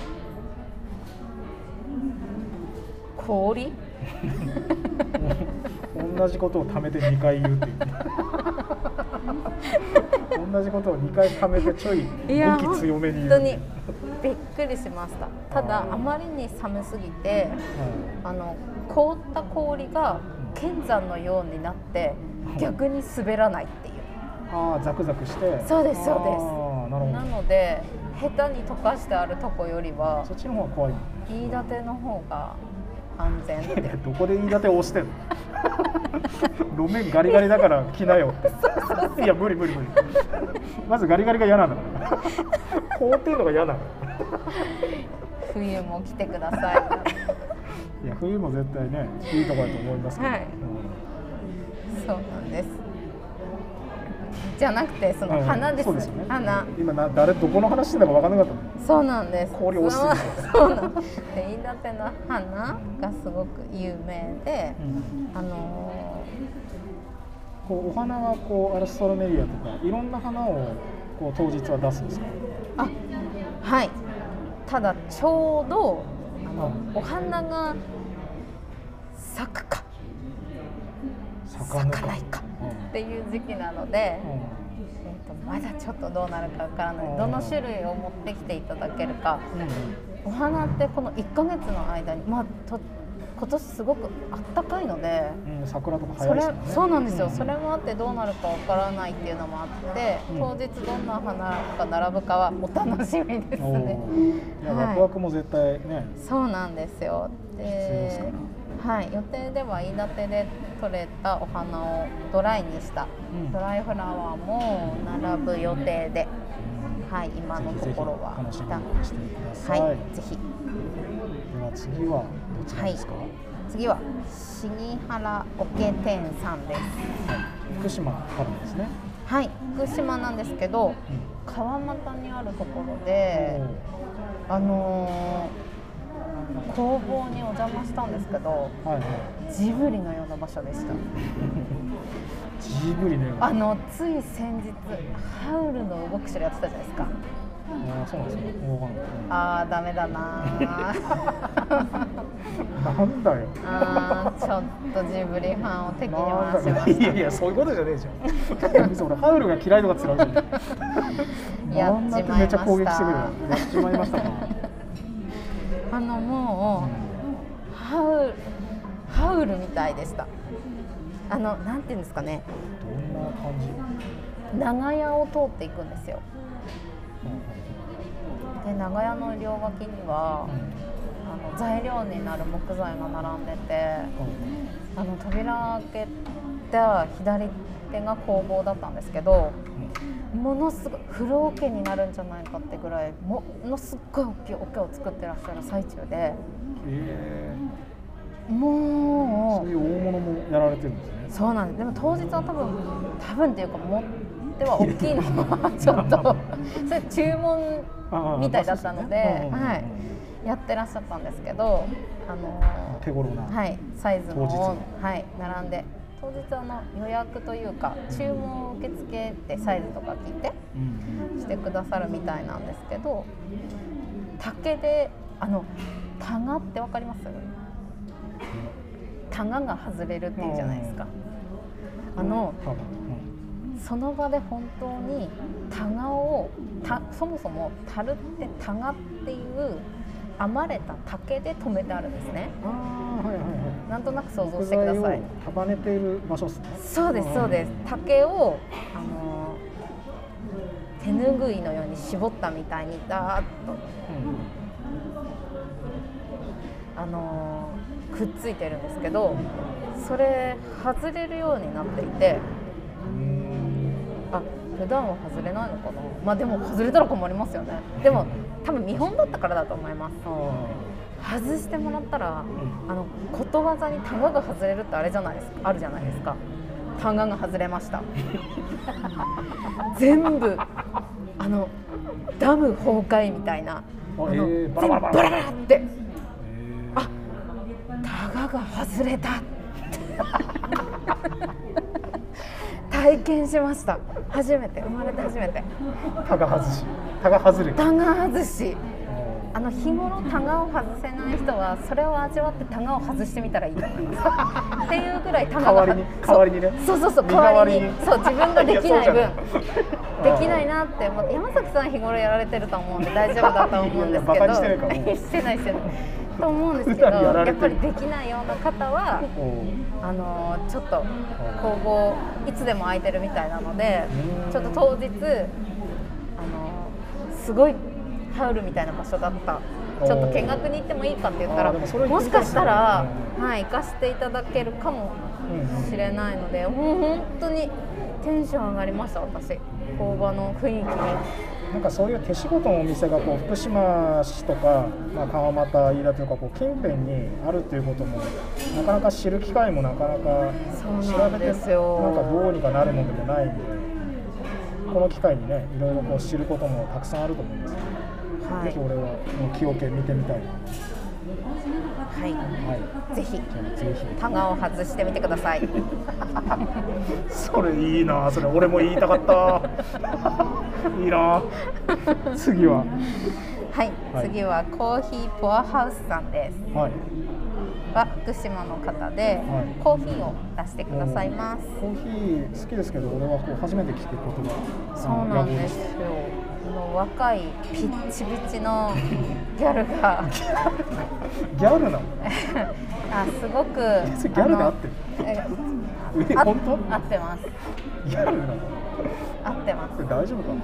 氷？<laughs> 同じことを貯めて2回言うっていう。<laughs> 同じことを2回貯めてちょい語気強めに言う。本当にびっくりしました。ただあまりに寒すぎてはあの凍った氷が剣山のようになって逆に滑らないっていう。いああザクザクして。そうですそうです。なので下手に溶かしてあるとこよりはどそっちの方が怖い。飯舘の方が安全。ってどこで飯舘を押してんの？<laughs> 路面ガリガリだから来なよって。いや無理無理無理。まずガリガリが嫌なんだから凍ってるのが嫌なの冬も来てください。や冬も絶対ねいいとこだと思いますけど、はい。うんいそうなんです。じゃなくてそのうん花です,、ですよね。花。今な誰どこの話してたか分からなかったのそうなんです。氷押しすぎてそうなんで飯舘の花がすごく有名で、あのこうお花はこうアルストロメリアとかいろんな花をこう当日は出すんですか？ーあはいただちょうどあのお花が咲くか咲かないか。っていう時期なので、えー、とまだちょっとどうなるかわからない。どの種類を持ってきていただけるか。お花ってこの1ヶ月の間にまあと今年すごくあったかいのでうんうん桜とかそれ早いですよね。そうなんですよ、それれもあってどうなるかわからないっていうのもあって、うん。当日どんな花が並ぶかはお楽しみですね。いや、はい。ワクワクも絶対ねそうなんですよ。ではい、予定では飯舘で採れたお花をドライにした、うん。ドライフラワーも並ぶ予定で、はい、今のところは。ぜひぜひ楽しみにしてください、はい、ぜひ。では次はどちらですか、はい。次は杉原桶店さんです。福島からですね、はい。福島なんですけどうん。川俣にあるところであのー工房にお邪魔したんですけどはいはい。ジブリのような場所でした。<laughs> ジブリねあのつい先日ハウルの動く城やってたじゃないですかあーそうなんですね。あーダメだなー。なんだよ。あーちょっとジブリファンを敵に回しまなんだいやいしやそういうことじゃねえじゃん。別に俺ハウルが嫌いとかつらうじゃんやっちまいました。攻撃してくるよやっちまいましたあのもうハウハウルみたいでした。あのなんていうんですかね。どんな感じ？長屋を通っていくんですよで長屋の両脇にはあの材料になる木材が並んでてあの扉開けた左手が工房だったんですけどもものすごい風呂桶になるんじゃないかってぐらいものすっごい大きい桶を作ってらっしゃる最中でえ。ーもそういう大物もやられてるんですね。うそうなんです。でも当日は多分多分っていうか持っては大きいの。は <laughs> ちょっと。それ注文みたいだったので、ねうんうんうんはい、やってらっしゃったんですけど、あの手頃な、はい、サイズの当日はい、並んで。当日あの予約というか注文を受け付けてサイズとか聞いてうんしてくださるみたいなんですけど竹であのタガってわかります？タガが外れるっていうじゃないですか。あのその場で本当にタガをたそもそも樽ってタガっていう編まれた竹で留めてあるんですね。はいはいはい。なんとなく想像してください。束ねている場所ですね。そうですそうです。竹をあの手ぬぐいのように絞ったみたいにダーッと。あのくっついてるんですけどそれ外れるようになっていて。うんあ普段は外れないのかな。まあでも外れたら困りますよね。でも多分見本だったからだと思います。あ外してもらったらあのことわざにタガが外れるってあれじゃないですか。あるじゃないですか。タガが外れました。全部あのダム崩壊みたいな。あの、えーバラバラって。えー。あタガが外れた体験しました。初めて。生まれて初めて。タガ外し。タガ外れタガ外しあの日頃タガを外せない人はそれを味わってタガを外してみたらいいと思います。っていうぐらいタガが代わりに代わりにね。そうそうそう身代わりに。そう自分ができない分。できないなってもう山崎さん日頃やられてると思うんで大丈夫だと思うんですけど。してないしてないと思うんですけどやってぱりできないような方はあのちょっと工房いつでも空いてるみたいなのでうん。ちょっと当日あのすごいハウルみたいな場所だった。ちょっと見学に行ってもいいかって言ったらもしかしたら、うはい、行かせていただけるかもしれないのでもう本当にテンション上がりました私。工場の雰囲気に。なんかそういう手仕事のお店がこう福島市とか、まあ、川俣飯田というかこう近辺にあるっていうこともなかなか知る機会もなかなか調べてなんかどうにかなるものでもないんでこの機会にねいろいろこう知ることもたくさんあると思います、はい。ぜひ俺はもう木桶見てみたいはいはいぜひ。タガを外してみてください。<laughs> それいいな。それ俺も言いたかった。<laughs> いいな。次は。はい、はい。次はコーヒーポアハウスさんです。はい。は福島の方で、はい。コーヒーを出してくださいます。コーヒー好きですけど俺はこう初めて聞くことがそうなんですよ。この若いピッチピチの <laughs> ギャルが。ギャルなの？<laughs> あすごくギャルで合ってる？え本当？合ってます。ギャルなの？合ってます。大丈夫か？な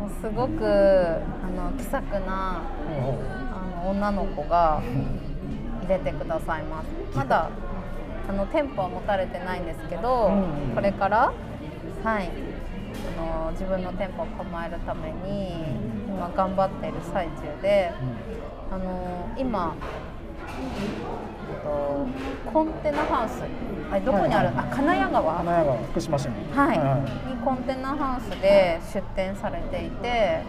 もうすごくあの気さくなあの女の子が入れてくださいます。まだあの店舗は持たれてないんですけど、うんうんこれからはい。あの自分の店舗を構えるために今頑張っている最中であの今えっとコンテナハウスあれどこにある、はいはいあ金谷川？花屋が福島市にはい、はにコンテナハウスで出店されていて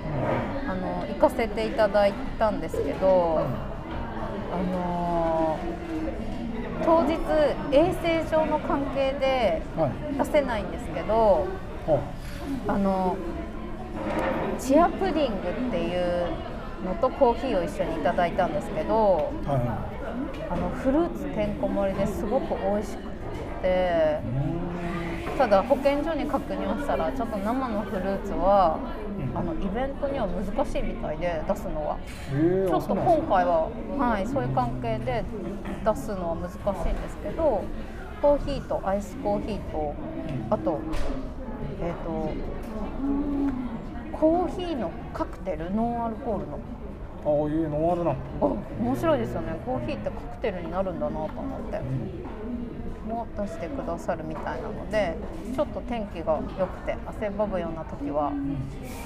あの行かせていただいたんですけど、あの当日衛生上の関係ではい。出せないんですけどはあのチアプディングっていうのとコーヒーを一緒にいただいたんですけどいはい。はあのフルーツてんこ盛りですごく美味しくていただ保健所に確認をしたらちょっと生のフルーツはうん。あのイベントには難しいみたいで出すのは。ちょっと今回は、はい、そういう関係で出すのは難しいんですけどコーヒーとアイスコーヒーとあとえっ、とコーヒーのカクテルノンアルコールの。ああいうノンアルなの。あ面白いですよね。コーヒーってカクテルになるんだなと思って。も出してくださるみたいなのでちょっと天気が良くて汗ばむような時は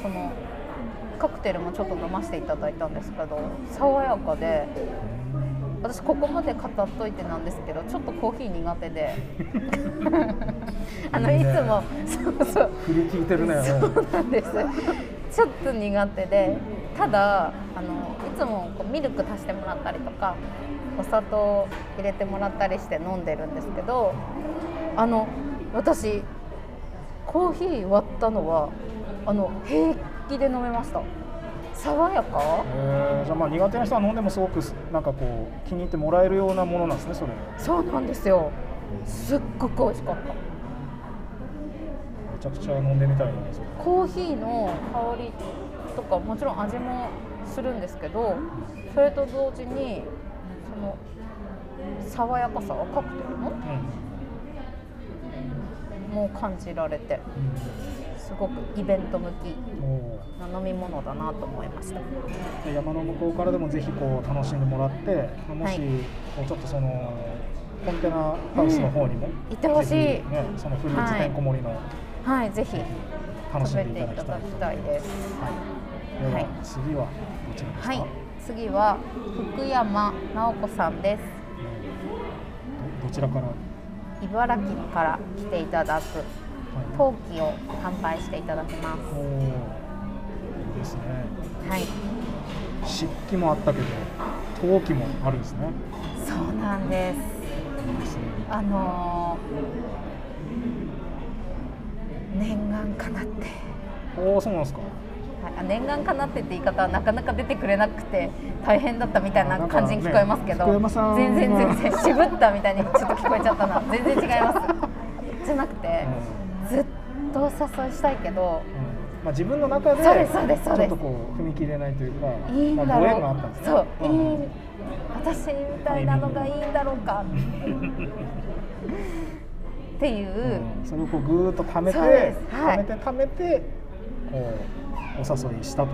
そのカクテルもちょっと飲ませていただいたんですけど爽やかで私ここまで語っといてなんですけどちょっとコーヒー苦手で。<laughs> あのいつもそうそう。振り聞いてるね。そうなんです。ちょっと苦手で。ただあのいつもこうミルク足してもらったりとかお砂糖入れてもらったりして飲んでるんですけどあの私コーヒー割ったのはあの平気で飲めました爽やか？えーじゃあまあ苦手な人は飲んでもすごくなんかこう気に入ってもらえるようなものなんですねそれ。めそうなんですよ。すっごく美味しかった。ちゃくちゃ飲んでみたいなコーヒーの香りとかもちろん味もするんですけどそれと同時にその爽やかさがカクテルのも感じられてすごくイベント向きうんおな飲み物だなと思いました。山の向こうからでもぜひこう楽しんでもらってまあもし、はいこうちょっとそのコンテナハウスの方にも、行ってほしい。ね、そのフルーツてんこ盛りのはいぜひ。楽しんでいただきたいです。はい、では、はい。次はどちらですか、はい。次は福山直子さんです。どどちらから、は茨城から来ていただくい、陶器を販売していただきます。いいですね。はい。漆器もあったけど陶器もあるんですね。そうなんです。いいですね。あのー念願かなって、おおそうなんですか。はい、あ念願かなってって言い方はなかなか出てくれなくて大変だったみたいな感じに聞こえますけど、ね全然は。全然渋ったみたいにちょっと聞こえちゃったな。全然違います。<laughs> じゃなくてずっとお誘いしたいけどうん。まあ、自分の中でちょっとこう踏み切れないというかいいんだろったんですね。うそう、ん。いい私みたいなのがいいんだろうか。っていう、うん。それをこうぐーっと貯めて、はい。貯めて貯めてこうお誘いしたと、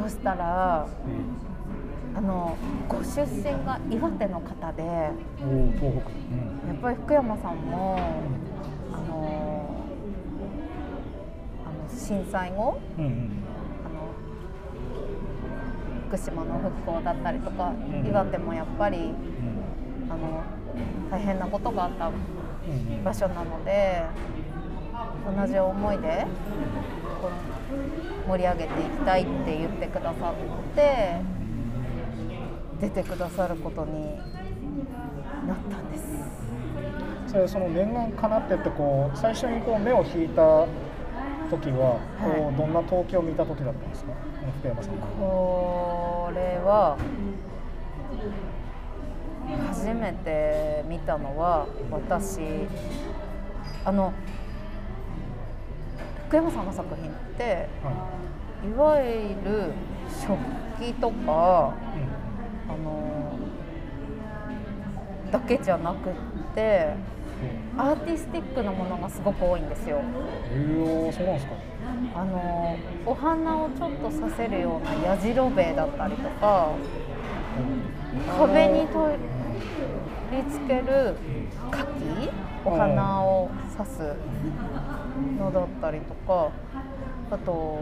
そしたらうん。あのご出身が岩手の方で東北、うん。っぱり福山さんもあのあの震災後うんうん。あの福島の復興だったりとか、ん岩手もやっぱりうん。あの大変なことがあったうんうん。場所なので同じ思いで盛り上げていきたいって言ってくださって出てくださることになったんです。それその念願かなってってこう最初にこう目を引いた時ははい。どんな陶器を見た時だったんですか？福山さんがこれは初めて見たのは私あの福山さんの作品ってはい。わゆる食器とかい、あのだけじゃなくってうんアーティスティックなものがすごく多いんですよ。えー、そうなんですかあのお花をちょっとさせるようなやじろべえだったりとか壁に取り付ける花器お花を刺すのだったりとかあと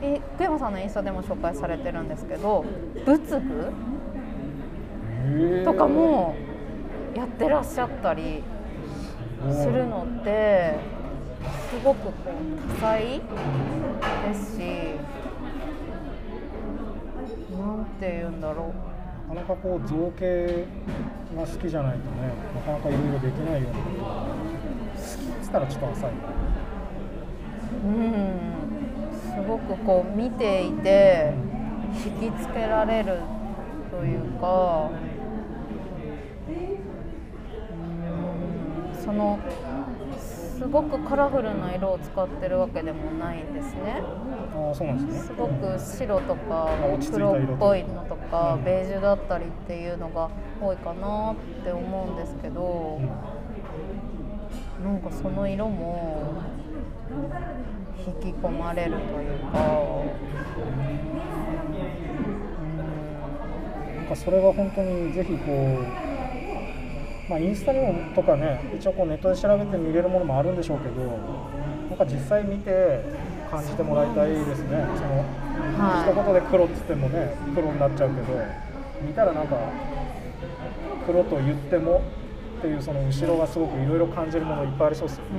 え福山さんのインスタでも紹介されてるんですけど仏具えーとかもやってらっしゃったりするのってすごくこう多彩ですしなんて言うんだろう。なかなかこう造形が好きじゃないとねなかなかいろいろできないような。ことが好きっつったらちょっと浅い。うん。すごくこう見ていて引きつけられるというかうんそのすごくカラフルな色を使ってるわけでもないんですね。ああそうなんですね。すごく白とか黒っぽいのとかうんベージュだったりっていうのが多いかなって思うんですけどうん。なんかその色も引き込まれるというか。なんかそれは本当にぜひこうまあ、インスタにもとかね一応こうネットで調べて見れるものもあるんでしょうけどなんか実際見て感じてもらいたいですね。その、はい。一言で黒っつってもね黒になっちゃうけど見たらなんか黒と言ってもっていうその後ろがすごくいろいろ感じるものいっぱいありそうですよう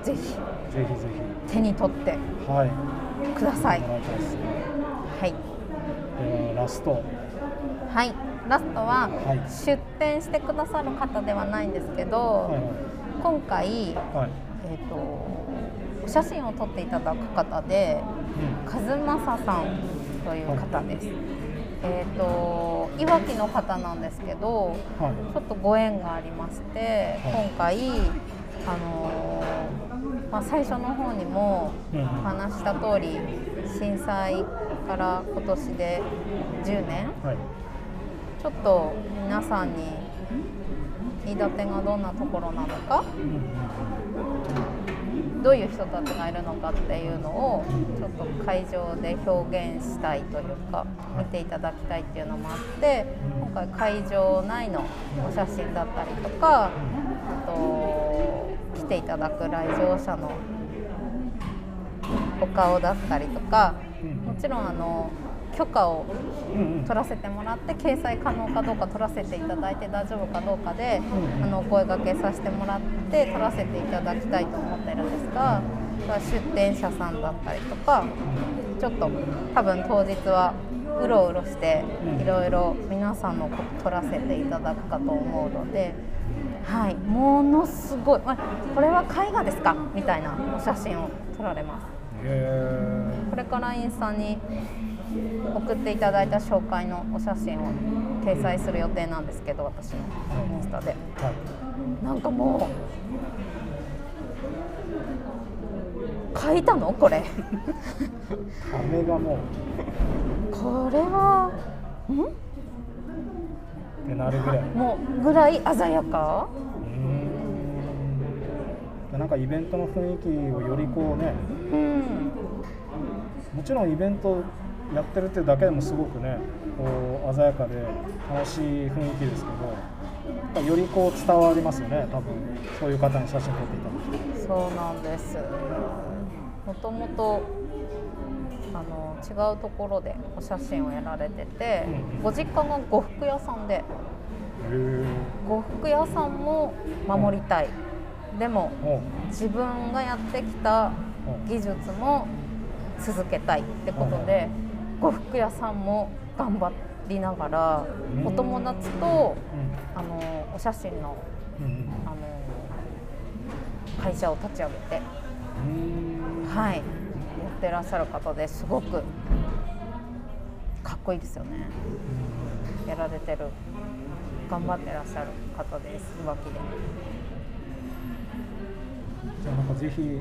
ん。ぜひ。ぜひぜ手に取って。ひはい。ください。はい。ではラスト。はいラストははい。出店してくださる方ではないんですけど、はい今回、えー、とお写真を撮っていただく方で和正さんという方です。えー、といわきの方なんですけどうんはい。ちょっとご縁がありましてはい。今回、あのーまあ、最初の方にもうん。お話しした通り震災から今年で10年はいちょっと皆さんに飯舘がどんなところなのかどういう人たちがいるのかっていうのをちょっと会場で表現したいというか見ていただきたいっていうのもあって今回会場内のお写真だったりとかあと来ていただく来場者のお顔だったりとかもちろんあの許可を取らせてもらって掲載可能かどうか取らせていただいて大丈夫かどうかで、うんあのお声掛けさせてもらって取らせていただきたいと思ってるんですが出店者さんだったりとかちょっと多分当日はうろうろしてうんいろいろ皆さんのこと取らせていただくかと思うので。はい、ものすごい、まこれは絵画ですか？みたいなお写真を撮られます。へこれからインスタに送っていただいた紹介のお写真を掲載する予定なんですけど私のインスタで。ーはいなんかもう書いたの？これ。飴がもう。これはん？ってなるぐらい。もうぐらい鮮やか？うん。なんかイベントの雰囲気をよりこうね。うん。もちろんイベントやってるっていうだけでもすごくねこう鮮やかで楽しい雰囲気ですけどよりこう伝わりますよね多分。そういう方に写真撮っていただくそうなんです。もともとあの違うところでお写真をやられててうんご実家が呉服屋さんで呉服屋さんも守りたい。でもおう自分がやってきた技術も続けたいってことで呉服屋さんも頑張りながらうん。お友達とあのお写真のうん。うんあの会社を立ち上げてうん。はい。やってらっしゃる方です。ごくかっこいいですよね。やられてる。頑張ってらっしゃる方です。いわきで。じゃあなんかぜひ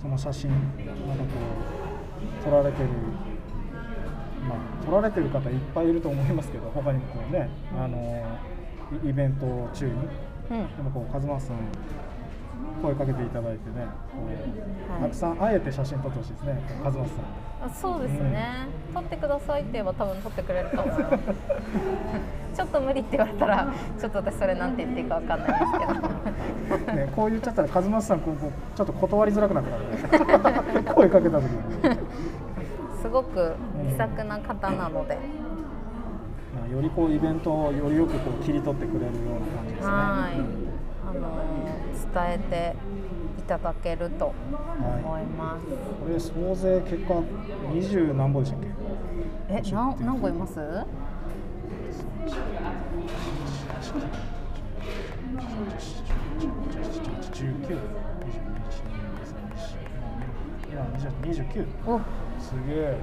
その写真なんかこう撮られてるられてる方いっぱいいると思いますけど他にもこうねあのイイベント中にうん。でもこう和正さん声かけていただいてねはい。たくさんあえて写真撮ってほしいですね和正さん。あそうですね、撮ってくださいって言えば多分撮ってくれると思いますちょっと無理って言われたらちょっと私それなんて言っていいかわかんないですけど。ね、こう言っちゃったら和正さんちょっと断りづらくなったね。<laughs> 声かけた時に、すごく気さくな方なので、まあよりこうイベントをよりよくこう切り取ってくれるような感じですね。はい。あの伝えていただけると思います、これ総勢結果二十何本でしたっけ？えな何個います？十九、今二十九。おすげえ。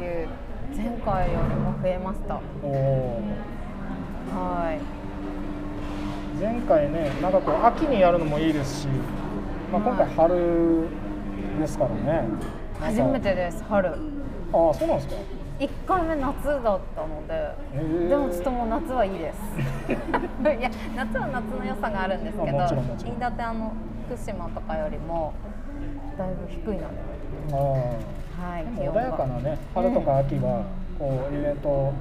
29前回よりも増えましたおお。はい前回ね、なんかこう秋にやるのもいいですし、まあ今回春ですからね。なんか初め。てです春ああ、そうなんですか。1回目夏だったので、へーでもちょっともう夏はいいです <laughs> いや夏は夏の良さがあるんですけどあもちろんもちろん飯舘あの福島とかよりもだいぶ低いので、ああ。はい、でも穏やかなね、春とか秋は、こうイベントも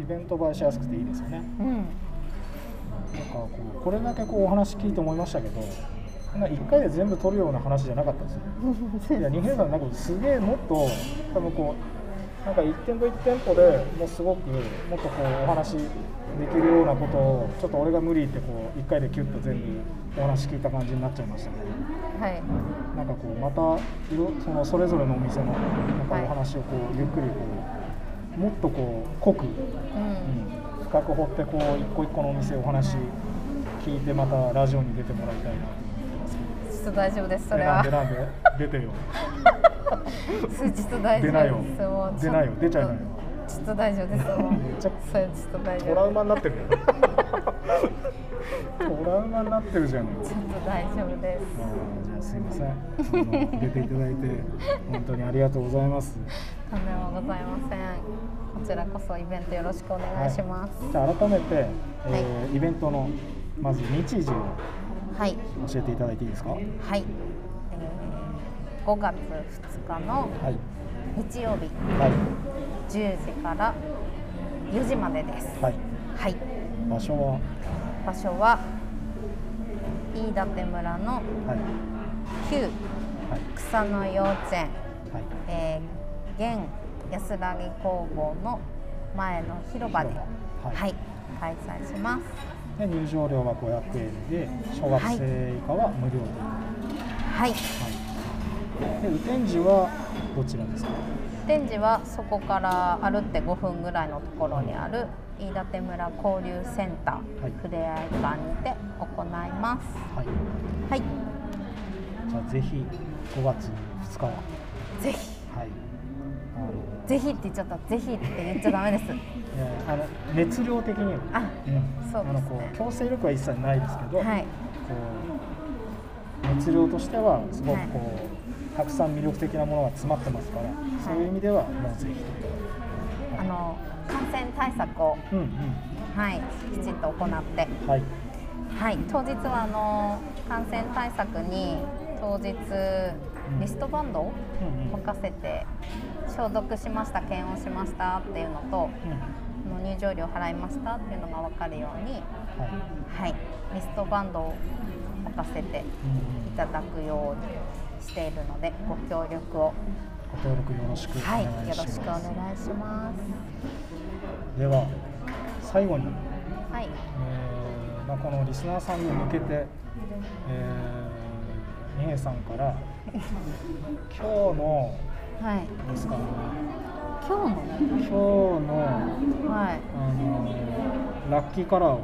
イベント映えしやすくていいですよね。うん。なんかこうこれだけこうお話聞いて思いましたけどな1回で全部取るような話じゃなかったですよ。<laughs> いや二平さんなんかすげえもっと多分こうなんか1店舗1店舗でもうすごくもっとこうお話できるようなことをちょっと俺が無理ってこう1回でキュッと全部お話聞いた感じになっちゃいましたけどはい。なんかこうまたいろそのそれぞれのお店のなんかはいお話をこうゆっくりこうもっとこう濃く、うん。うん、深く掘ってこう一個一個のお店お話聞いてまたラジオに出てもらいたいな。と思ってますちょっと大丈夫ですそえれは。なんでなんで？出てよ。数日と大丈夫出なよ。ですもう出なよ。出ちゃいなよ。ちょっと大丈夫です。めっちゃそれちょっと大丈トラ夫ウマになってるよ。トラウマになってるじゃんちょっと大丈夫ですじゃあすいません出ていただいて本当にありがとうございますとんでもございませんこちらこそイベントよろしくお願いしますはい、じゃあ改めて、えーイベントのまず日時をはい教えていただいていいですか？はい。はい、えー、5月2日のはい。日曜日はい。10時から4時までですはい。はい場所は？場所は飯舘村のはい。旧はい。草の幼稚園、はい。えー、現安らぎ工房の前の広場で、広場ははいい開催しますで入場料は500円で小学生以下は無料で。はいはい。で雨天時はどちらですか？展示はそこから歩って5分ぐらいのところにある飯舘村交流センター、はいふれあい館にて行いますはい。はいじゃあぜひ5月2日は。ぜひはい。ぜひって言っちゃったぜひって言っちゃダメですあの熱量的には。あうん。そうねあのこう強制力は一切ないですけど。はいこう熱量としてはすごくこう、たくさん魅力的なものが詰まってますから、そういう意味ではもうぜひと、あの感染対策を、うんうん。はい、きちんと行って。はい。はい、当日はあの感染対策に当日リストバンドを任せて消毒しました検温しましたっていうのとうん入場料払いましたっていうのが分かるように、はい。はい、リストバンドを任せていただくようにしているのでご協力を、ご登録よろしくおはい、よ願いします、ろしくお願いします。では最後に、はい、えーまあ、このリスナーさんに向けて、えー、二平さんから <laughs> 今日のはい、ですかね。今日の？今日のはい、あのラッキーカラーを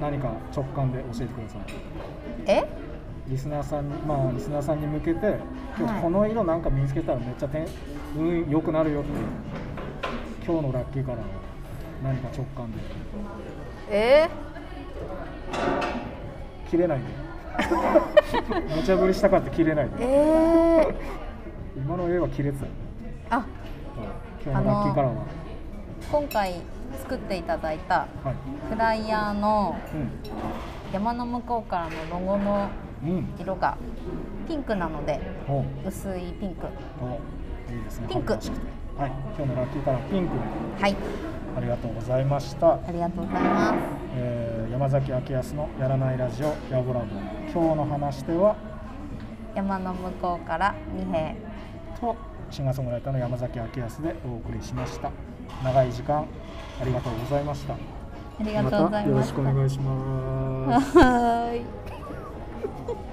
何か直感で教えてください。え？リスナーさんにまあリスナーさんに向けて今はい。日この色なんか見つけたらめっちゃてん運良くなるよって今日のラッキーカラーを何か直感で。え切れないで <laughs> 無茶ぶりしたかって切れないでえー、今の絵は切れてた。よあ。今日のラッキーカラーは、今回作っていただいたはい。フライヤーの山の向こうからのロゴの色がピンクなのでお薄いピンク。おいいですね。ピンク。はい。今日のラッキーカラーピンク。ではい。ありがとうございました。ありがとうございます。えー山崎明康のやらないラジオやぼらぼ今日の話では山の向こうから二平。とシンガーソングライターの山崎明康でお送りしました。長い時間ありがとうございました。ありがとうございました。たよろしくお願いします <laughs> Ha ha ha.